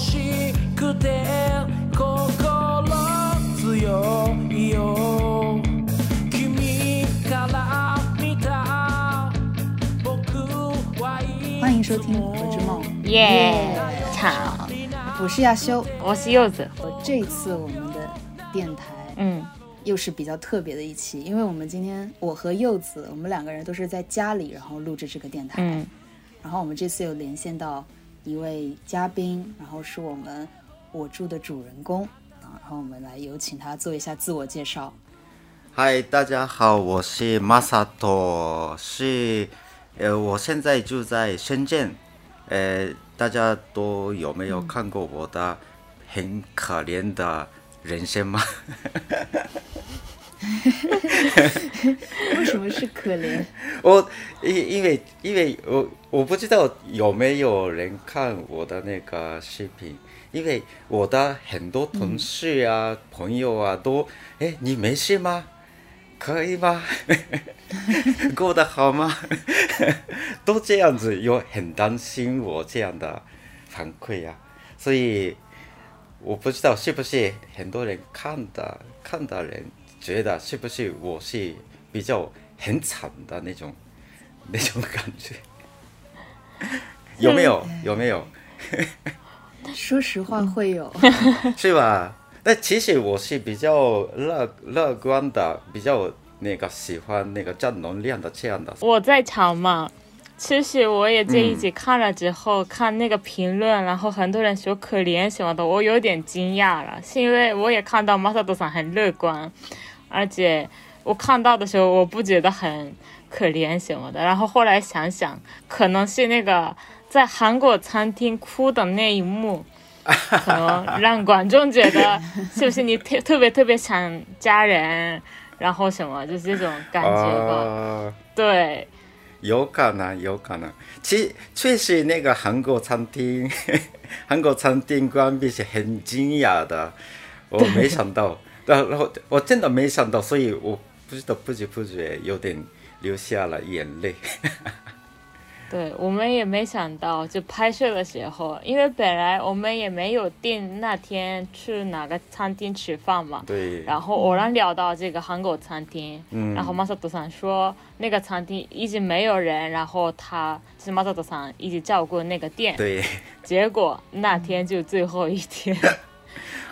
しくて心強いよ君から見た僕はい欢迎收听《何之梦》，耶，吵！我是亚修。我是柚子。我这次我们的电台嗯，又是比较特别的一期，因为我们今天我和柚子，我们两个人都是在家里，然后录制这个电台。嗯，然后我们这次有连线到 一位嘉宾，然后是我们我住的主人公啊，然后我们来有请他做一下自我介绍。嗨，大家好，我是 Masato，是呃，我现在住在深圳，呃，大家都有没有看过我的很可怜的人生吗？为什么是可怜？我因因为因为我我不知道有没有人看我的那个视频，因为我的很多同事啊、朋友啊都，哎，你没事吗？可以吗？过得好吗？都这样子，有很担心我这样的反馈啊，所以我不知道是不是很多人看的看的人觉得是不是我是比较很惨的那种 那种感觉，有没有？有没有？说实话，会有。是吧？但其实我是比较乐乐观的，比较那个喜欢那个正能量的这样的。我在场嘛。其实我也这一集看了之后，看那个评论，然后很多人说可怜什么的，我有点惊讶了，是因为我也看到马萨多桑很乐观，而且我看到的时候我不觉得很可怜什么的，然后后来想想，可能是那个在韩国餐厅哭的那一幕。可能让观众觉得是不是你特特别特别想家人，然后什么就是这种感觉吧？呃对，有可能，有可能。其确实，那个韩国餐厅，韩国餐厅关闭是很惊讶的，我没想到，然后我真的没想到，所以我不知道不知不觉有点流下了眼泪。对我们也没想到，就拍摄的时候，因为本来我们也没有定那天去哪个餐厅吃饭嘛。对，然后偶然聊到这个韩国餐厅，嗯。然后马萨多桑说那个餐厅一直没有人，然后他是马萨多桑一直照顾那个店，对，结果那天就最后一天，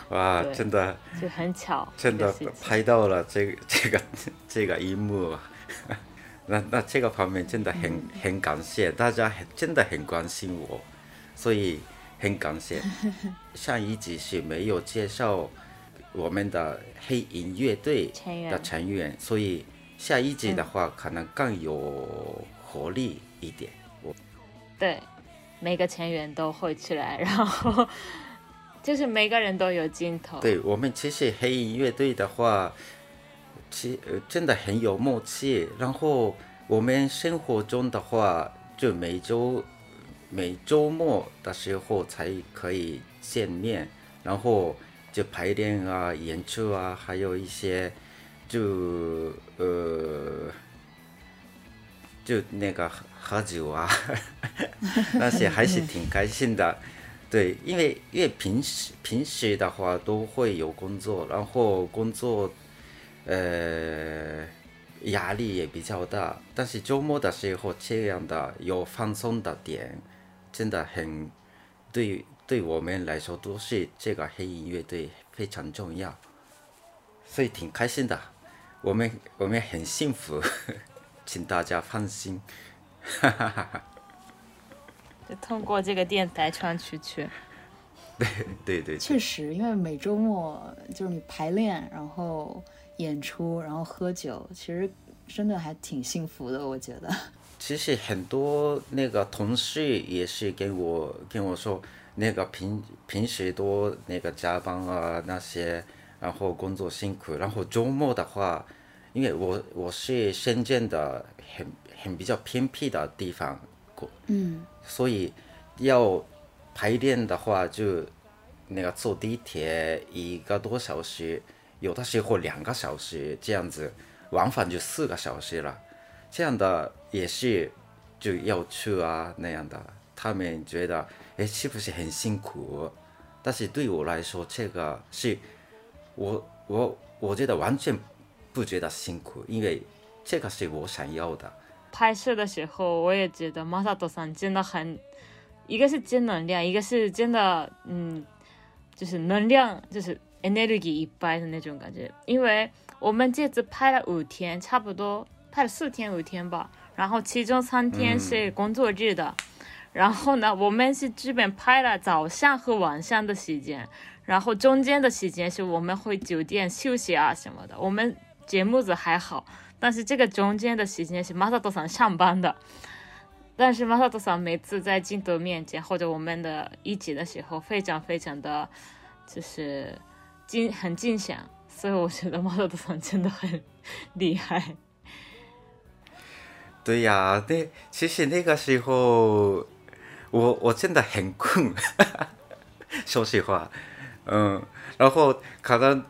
哇，真的就很巧，真的拍到了这个 这个这个一幕啊。那那这个方面真的很、很感谢大家很，真的很关心我，所以很感谢。上一集是没有介绍我们的黑银乐队成员的成员，所以下一集的话可能更有活力一点。我对，每个成员都会出来，然后就是每个人都有镜头。对我们其实黑衣乐队的话，其呃真的很有默契。然后我们生活中的话，就每周每周末的时候才可以见面，然后就排练啊、演出啊，还有一些就呃就那个喝喝酒啊，那些还是挺开心的。对，因为因为平时平时的话都会有工作，然后工作，呃，压力也比较大。但是周末的时候这样的有放松的点，真的很对对我们来说都是这个黑音乐队非常重要，所以挺开心的。我们我们很幸福，请大家放心。哈哈哈哈就通过这个电台穿出去。对对对，确实，因为每周末就是你排练，然后演出，然后喝酒，其实真的还挺幸福的，我觉得。其实很多那个同事也是跟我跟我说，那个平平时多那个加班啊那些，然后工作辛苦，然后周末的话，因为我我是深圳的很很比较偏僻的地方过，嗯，所以要排练的话就那个坐地铁一个多小时，有的时候两个小时这样子，往返就四个小时了。这样的也是就要去啊那样的，他们觉得哎是不是很辛苦？但是对我来说，这个是我我我觉得完全不觉得辛苦，因为这个是我想要的。拍摄的时候，我也觉得马萨多桑真的很，一个是正能量，一个是真的，嗯，就是能量，就是 energy 一般的那种感觉。因为我们这次拍了五天，差不多拍了四天五天吧，然后其中三天是工作日的，然后呢，我们是基本拍了早上和晚上的时间，然后中间的时间是我们回酒店休息啊什么的。我们节目组还好。但是这个中间的时间是马萨多桑上班的，但是马萨多桑每次在镜头面前或者我们的一起的时候，非常非常的，就是惊很惊险，所以我觉得马萨多桑真的很厉害。对呀，那其实那个时候我我真的很困，说实话，嗯，然后可能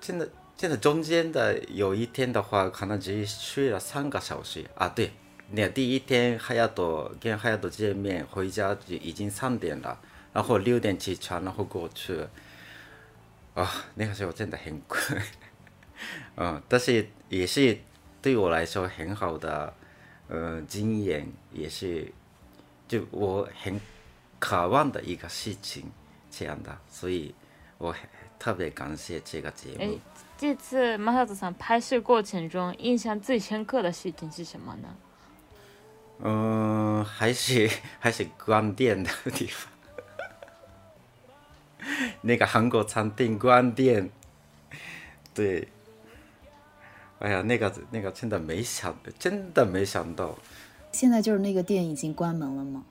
真的。现在中间的有一天的话，可能只睡了三个小时啊。对，那第一天哈亚多跟哈亚多见面，回家就已经三点了，然后六点起床，然后过去。啊，那个时候真的很困，嗯，但是也是对我来说很好的，呃，经验，也是就我很渴望的一个事情，这样的，所以我特别感谢这个节目。这次马萨子桑拍摄过程中，印象最深刻的事情是什么呢？嗯，还是还是关店的地方，那个韩国餐厅关店，对，哎呀，那个那个真的没想，真的没想到。现在就是那个店已经关门了吗？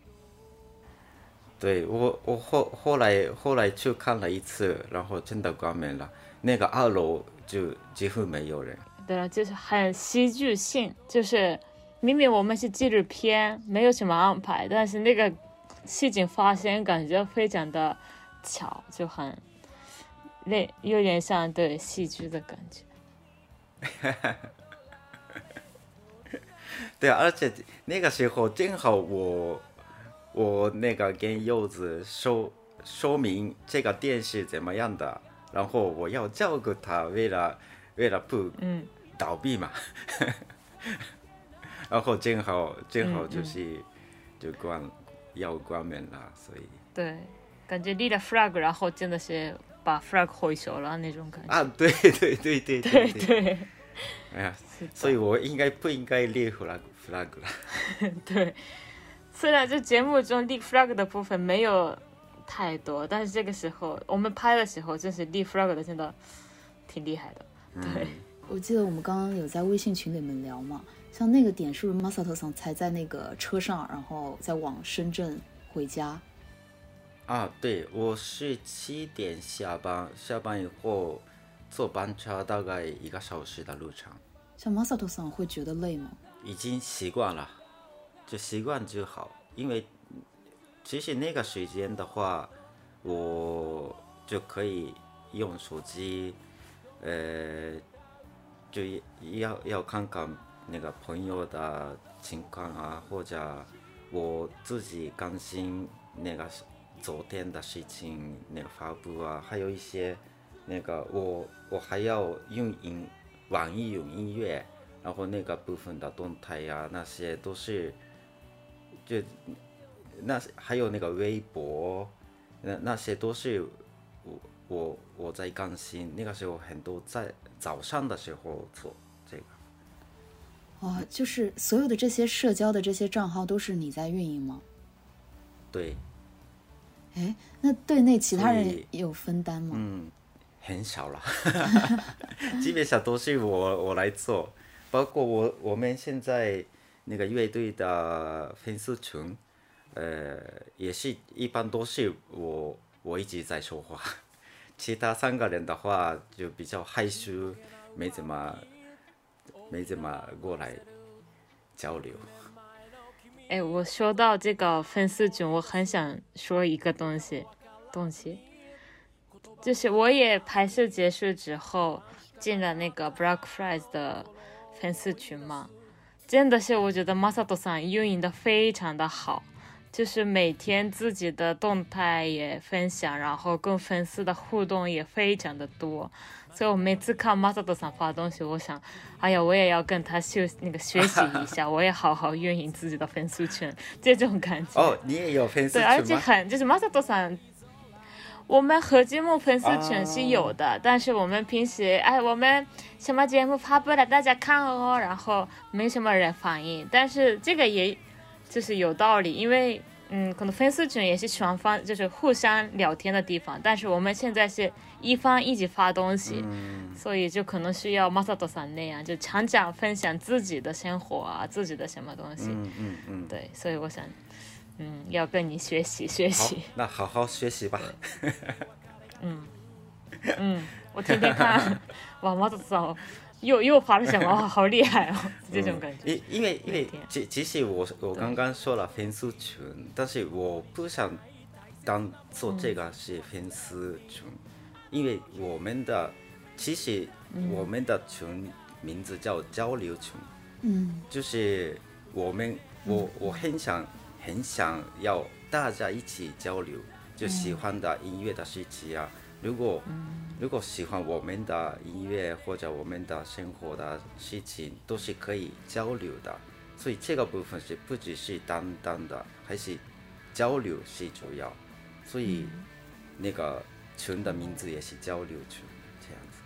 对我，我后后来后来去看了一次，然后真的关门了。那个二楼。就几乎没有人。对了，就是很戏剧性，就是明明我们是纪录片，没有什么安排，但是那个事情发生感觉非常的巧，就很那有点像对戏剧的感觉。对啊，而且那个时候正好我我那个跟柚子说说明这个电视怎么样的。然后我要照顾他，为了为了不倒闭嘛，然后正好正好就是就关要关门了，所以。对，感觉立了 flag，然后真的是把 flag 回收了那种感觉。啊，对对对对对对，哎呀，所以我应该不应该立 flag flag 了？对，虽然这节目中立 flag 的部分没有。太多，但是这个时候我们拍的时候，就是立 flag 的，真的挺厉害的。对，我记得我们刚刚有在微信群里面聊嘛，像那个点是不是 Masato 桑才在那个车上，然后再往深圳回家？啊，对，我是七点下班，下班以后坐班车大概一个小时的路程。像 Masato 桑会觉得累吗？已经习惯了，就习惯就好，因为。其实那个时间的话，我就可以用手机，呃，就要要看看那个朋友的情况啊，或者我自己更新那个昨天的事情那个发布啊，还有一些那个我我还要用音网易云音乐，然后那个部分的动态呀，那些都是就。那还有那个微博，那那些都是我我我在更新。那个时候很多在早上的时候做这个。哦，就是所有的这些社交的这些账号都是你在运营吗？对。哎，那对内其他人有分担吗？嗯，很少了，基本上都是我我来做，包括我我们现在那个乐队的粉丝群。呃，也是一般都是我我一直在说话，其他三个人的话就比较害羞，没怎么没怎么过来交流。哎，我说到这个粉丝群，我很想说一个东西，东西，就是我也拍摄结束之后进了那个 Black Fries 的粉丝群嘛。真的是我觉得 Masato さん运营的非常的好，就是每天自己的动态也分享，然后跟粉丝的互动也非常的多。所以我每次看 Masato さん发东西，我想，哎呀，我也要跟他学那个学习一下，我也好好运营自己的粉丝圈，这种感觉。哦，你也有粉丝对，而且群吗？很就是 Masato さん，我们和节目粉丝群是有的，但是我们平时哎，我们什么节目发布了，大家看哦，然后没什么人反应，但是这个也 就是有道理，因为嗯，可能粉丝群也是双方就是互相聊天的地方，但是我们现在是一方一起发东西，所以就可能需要 Masato さん那样，就常常分享自己的生活啊，自己的什么东西，嗯嗯嗯，对，所以我想。嗯，要跟你学习学好习。，那好好学习吧。嗯嗯，我天天看，哇，马子嫂又又发了什么？哇，好厉害哦，这种感觉。因因为因为其其实我我刚刚说了粉丝群，但是我不想当做这个是粉丝群，因为我们的其实我们的群名字叫交流群，嗯就是我们我我很想很想要大家一起交流，就喜欢的音乐的事情啊。如果如果喜欢我们的音乐或者我们的生活的事情，都是可以交流的。所以这个部分是不只是单单的，还是交流是主要。所以那个群的名字也是交流群，这样子。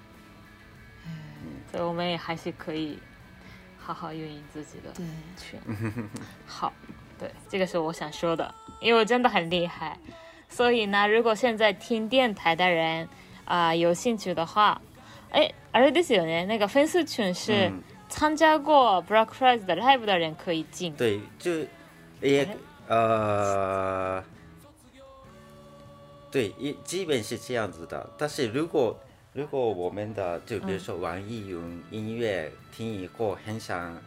所以我们也还是可以好好运营自己的对，群。好，对，这个是我想说的，因为我真的很厉害。所以呢，如果现在听电台的人啊、有兴趣的话，哎，あれですよね，那个粉丝群是嗯参加过 Black Friday 的 live 的人可以进。对，就也呃，对，也基本是这样子的。但是如果如果我们的就比如说网易云音乐听以后很想，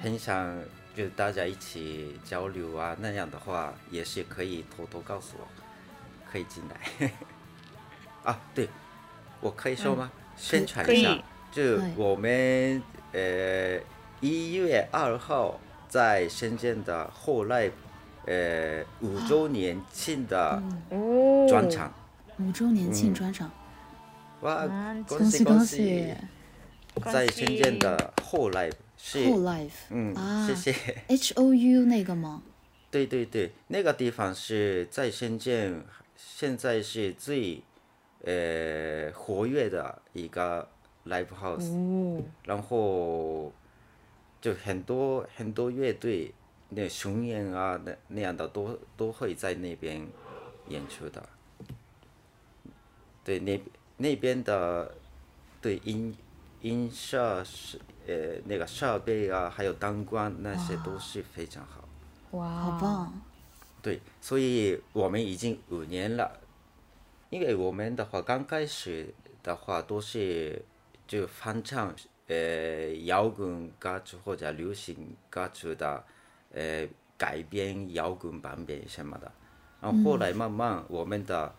很想就大家一起交流啊那样的话，也是可以偷偷告诉我， 可以进来。啊，对，我可以说吗？宣传一下，就我们呃一月二号在深圳的后来呃五周年庆的哦，专场，五周年庆专场，哇嗯，恭恭喜恭喜！在深圳的后来是后 life 嗯，啊谢谢。H O U 那个吗？对对对，那个地方是在深圳，现在是最呃活跃的一个 live house，、哦，然后就很多很多乐队，那巡演啊那那样的都都会在那边演出的。对，那那边的对音音设是呃那个设备啊，还有灯光那些都是非常好。哇，好棒！对，所以我们已经五年了。因为我们的话刚开始的话都是就翻唱呃摇滚歌曲或者流行歌曲的呃改编摇滚版本什么的，然后后来慢慢我们的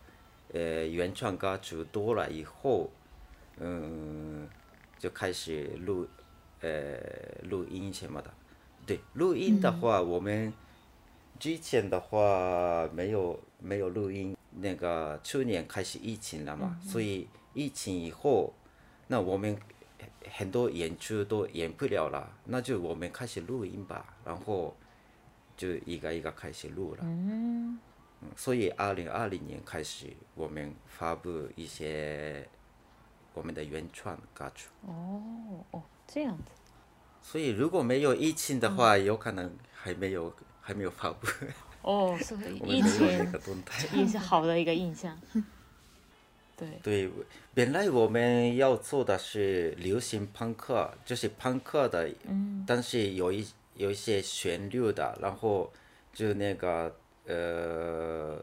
呃原创歌曲多了以后，嗯，就开始录呃录音什么的。对，录音的话，我们之前的话没有没有录音，那个去年开始疫情了嘛，所以疫情以后，那我们很多演出都演不了了，那就我们开始录音吧，然后就一个一个开始录了。嗯，所以二零二零年开始，我们发布一些我们的原创歌曲。哦哦，这样子。所以如果没有疫情的话，有可能还没有还没有发布，哦，所以 我们疫没有那个动态。也是好的一个印象。对，对，本来我们要做的是流行朋克，就是朋克的，但是有一有一些旋律的，然后就那个呃，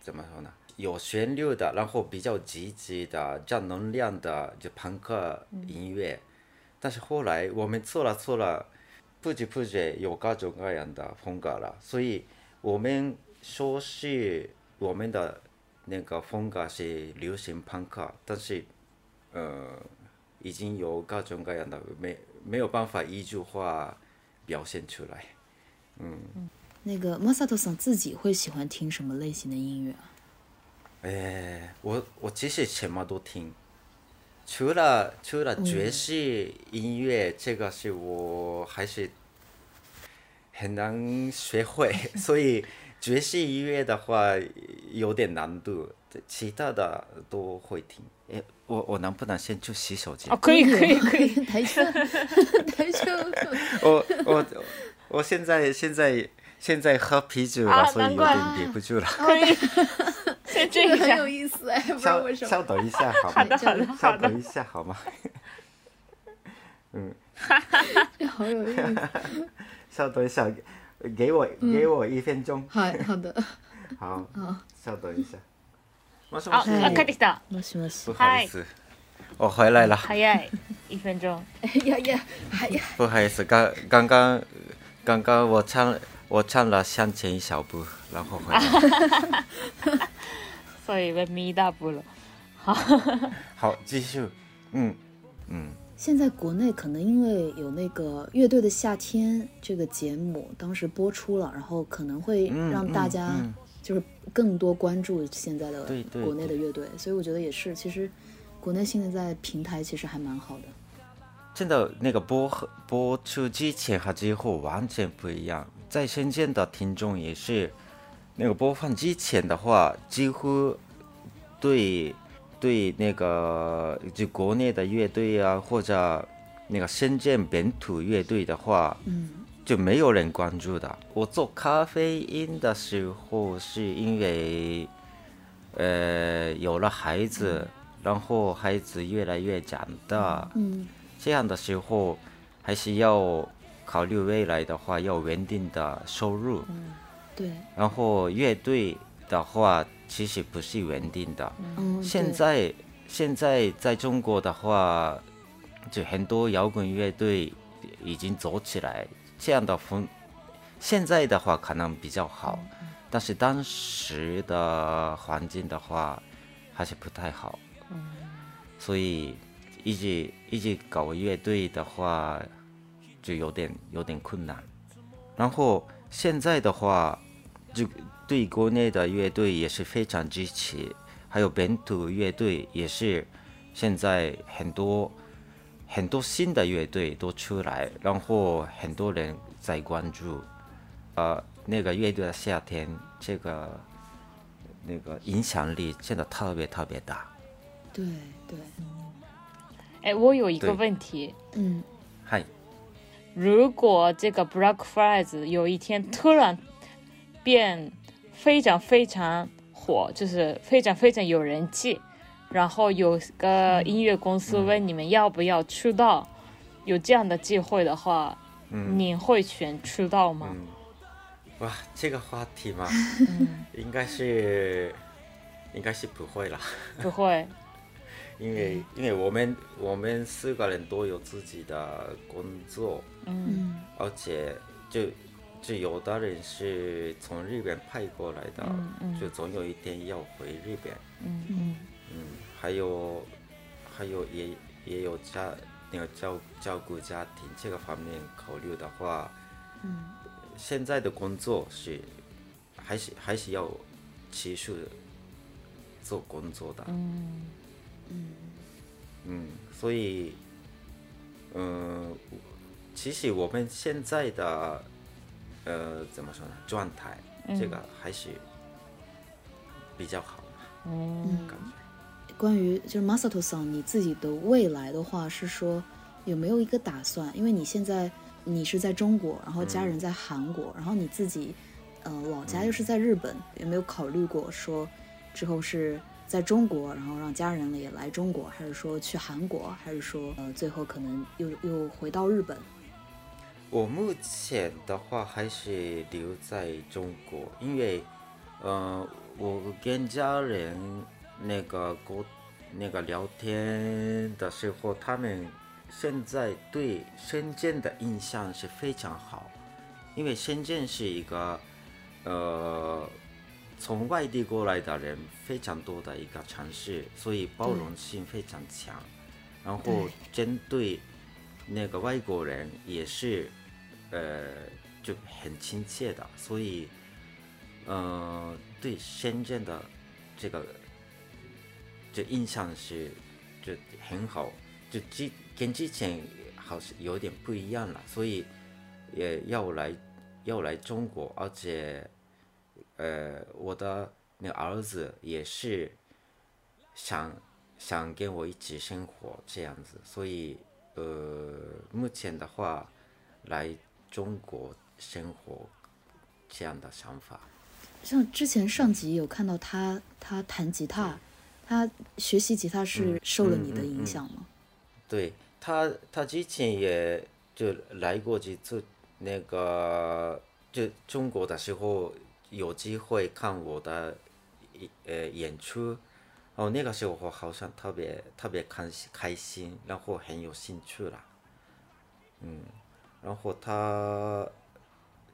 怎么说呢？有旋律的，然后比较积极的、正能量的，就朋克音乐。但是后来我们做了做了，不知不觉有各种各样的风格了，所以我们说是我们的那个风格是流行朋克，但是呃已经有各种各样的没没有办法一句话表现出来。嗯那个 Masato 桑自己会喜欢听什么类型的音乐啊？哎，我我其实什么都听，除了除了爵士音乐，这个是我还是很难学会，所以爵士音乐的话有点难度，其他的都会听。哎，我我能不能先去洗手间哦，？可以可以可以，以，大丈夫大丈夫。我我我现在现在现在喝啤酒了，啊所以有点憋不住了。可以，先 这一下这个很有。意思哎，不知道稍为什么。稍等一下好吗？好的好的稍好的等一下好吗？这好有意思。稍等一下，给我给我一分钟。好好的，好，稍等一下。もし好，もし啊，帰ってきた。もしもし不。好意思，我回来了。早い。一分钟。哎呀呀，哎呀，不好意思，刚刚刚刚刚我唱我唱了向前一小步，然后回来。 所以被咪大步了。好，好继续。嗯嗯，现在国内可能因为有那个《乐队的夏天》这个节目，当时播出了，然后可能会嗯让大家就是更多关注现在的国内的乐队，所以我觉得也是，其实国内现在在平台其实还蛮好的。真的那个播播出之前和之后完全不一样。在深圳的听众也是，那个播放之前的话，几乎对对那个就国内的乐队啊，或者那个深圳本土乐队的话，嗯就没有人关注的。我做咖啡因的时候，是因为呃有了孩子，然后孩子越来越长大，嗯这样的时候还是要考虑未来的话要稳定的收入。对，然后乐队的话，其实不是稳定的。嗯，现在现在在中国的话，就很多摇滚乐队已经走起来，这样的风，现在的话可能比较好，但是当时的环境的话还是不太好，所以一直一直搞乐队的话就有点有点困难。然后现在的话，就对国内的乐队也是非常支持，还有本土乐队也是，现在很多很多新的乐队都出来，然后很多人在关注，呃，那个乐队的夏天这个那个影响力真的特别特别大。对对，哎，我有一个问题，嗯。嗨，如果这个 Black Fridays 有一天突然变非常非常火，就是非常非常有人气，然后有个音乐公司问你们要不要出道，有这样的机会的话，嗯。你会选出道吗？嗯，哇，这个话题嘛，应该是应该是不会啦。不会，因为因为我们我们四个人都有自己的工作，嗯。嗯。而且就就有的人是从日本派过来的，嗯嗯就总有一天要回日本。嗯嗯嗯，还有还有也也有家那个照照顾家庭这个方面考虑的话，嗯现在的工作是还是还是要持续做工作的。嗯嗯，所以，嗯、其实我们现在的，呃，怎么说呢，状态，这个还是比较好嘛，嗯感觉。关于就是 Masato 桑你自己的未来的话，是说有没有一个打算？因为你现在你是在中国，然后家人在韩国，然后你自己呃老家又是在日本，有没有考虑过说之后是在中国，然后让家人也来中国，还是说去韩国，还是说呃最后可能又又回到日本？我目前的话还是留在中国，因为，呃，我跟家人那个沟那个聊天的时候，他们现在对深圳的印象是非常好，因为深圳是一个，呃，从外地过来的人非常多的一个城市，所以包容性非常强，然后对针对那个外国人也是呃就很亲切的，所以呃对深圳的这个这印象是就很好，就之跟之前好像有点不一样了，所以也要来要来中国，而且呃我的那儿子也是想想跟我一起生活这样子，所以呃目前的话来中国生活这样的想法。像之前上集有看到他，他弹吉他，他学习吉他是受了你的影响吗？对他，他之前也就来过几次那个就中国的时候，有机会看我的呃演出，哦那个时候我好像特别特别开心开心，然后很有兴趣了，嗯，然后他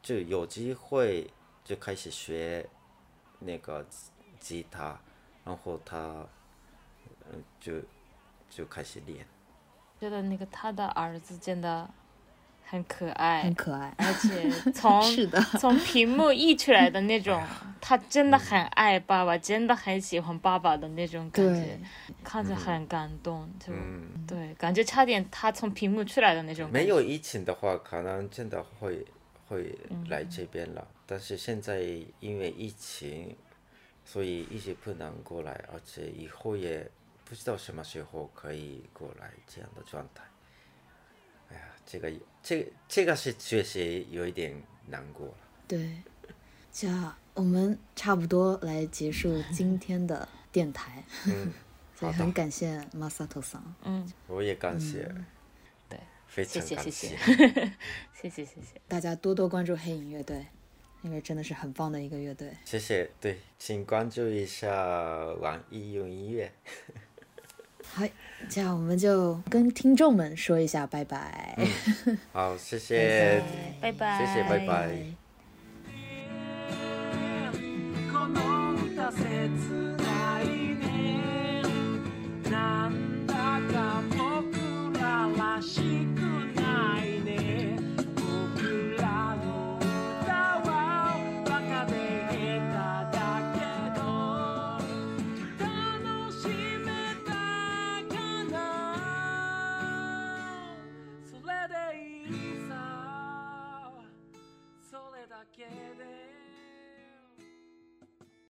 就有机会就开始学那个吉他，然后他嗯就就开始练。觉得那个他的儿子真的很可爱，很可爱，而且从 是的，从屏幕溢出来的那种，他真的很爱爸爸，真的很喜欢爸爸的那种感觉，看着很感动，就嗯对，感觉差点他从屏幕出来的那种。没有疫情的话，可能真的会会来这边了。但是现在因为疫情，所以一直不能过来，而且以后也不知道什么时候可以过来这样的状态。哎呀，这个这这个是确实有一点难过了。对。这样我们差不多来结束今天的电台，嗯，所以好的很感谢 Masato 桑。嗯，我也感谢，对，非谢谢谢常感谢。谢谢谢 谢谢。大家多多关注黑影乐队，因为真的是很棒的一个乐队。谢谢，对，请关注一下网易云音乐。好，这样我们就跟听众们说一下拜拜。好，谢谢，拜拜，谢谢，拜拜。